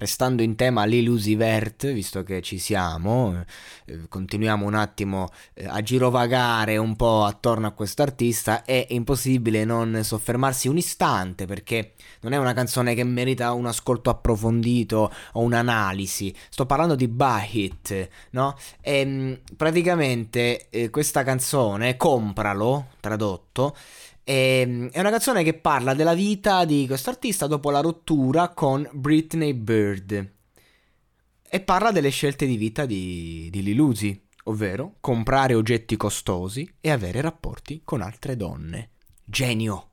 Restando in tema l'Ilusivert, visto che ci siamo, eh, continuiamo un attimo eh, a girovagare un po' attorno a questo artista, è impossibile non soffermarsi un istante perché non è una canzone che merita un ascolto approfondito o un'analisi. Sto parlando di Bahit, no? E ehm, praticamente eh, questa canzone, compralo, tradotto, e, ehm, è una canzone che parla della vita di questo artista dopo la rottura con Britney Bird. E parla delle scelte di vita di, di Lilusi, ovvero comprare oggetti costosi e avere rapporti con altre donne. Genio!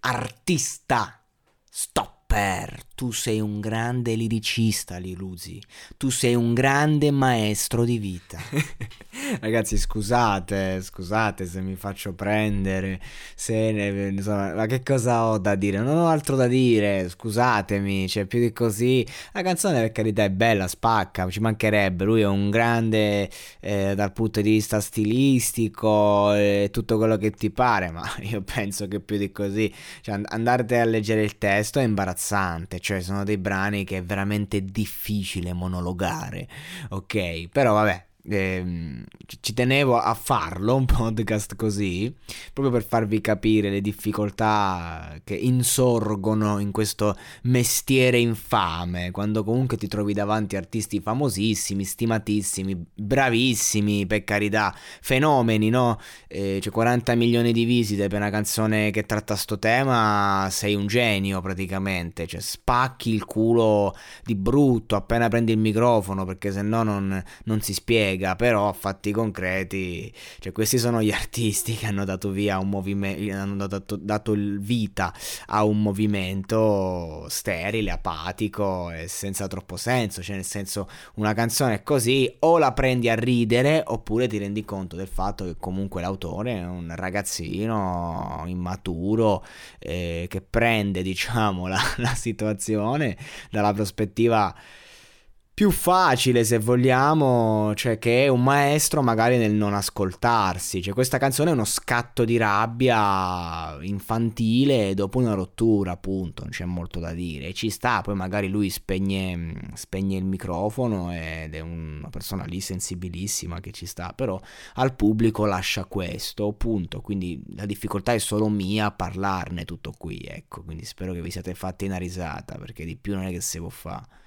Artista! Stop! Per, tu sei un grande liricista, Lilusi. Tu sei un grande maestro di vita. Ragazzi, scusate, scusate se mi faccio prendere. Se ne, insomma, ma che cosa ho da dire? Non ho altro da dire. Scusatemi, c'è cioè, più di così. La canzone, per carità, è bella, spacca, ci mancherebbe. Lui è un grande eh, dal punto di vista stilistico e tutto quello che ti pare. Ma io penso che più di così, cioè, andate a leggere il testo è imbarazzante imbarazzante, cioè sono dei brani che è veramente difficile monologare, ok? Però vabbè, eh, ci tenevo a farlo un podcast così proprio per farvi capire le difficoltà che insorgono in questo mestiere infame quando comunque ti trovi davanti artisti famosissimi stimatissimi bravissimi per carità fenomeni no? Eh, cioè 40 milioni di visite per una canzone che tratta sto tema sei un genio praticamente cioè spacchi il culo di brutto appena prendi il microfono perché se no non, non si spiega spiega, però fatti concreti, cioè questi sono gli artisti che hanno dato via un movimento, hanno dato, dato vita a un movimento sterile, apatico e senza troppo senso, cioè nel senso una canzone così o la prendi a ridere oppure ti rendi conto del fatto che comunque l'autore è un ragazzino immaturo eh, che prende diciamo la, la situazione dalla prospettiva più facile se vogliamo, cioè che è un maestro magari nel non ascoltarsi, cioè questa canzone è uno scatto di rabbia infantile dopo una rottura, appunto, non c'è molto da dire, ci sta, poi magari lui spegne, spegne il microfono ed è una persona lì sensibilissima che ci sta, però al pubblico lascia questo, punto, quindi la difficoltà è solo mia a parlarne tutto qui, ecco, quindi spero che vi siate fatti una risata, perché di più non è che si può fare.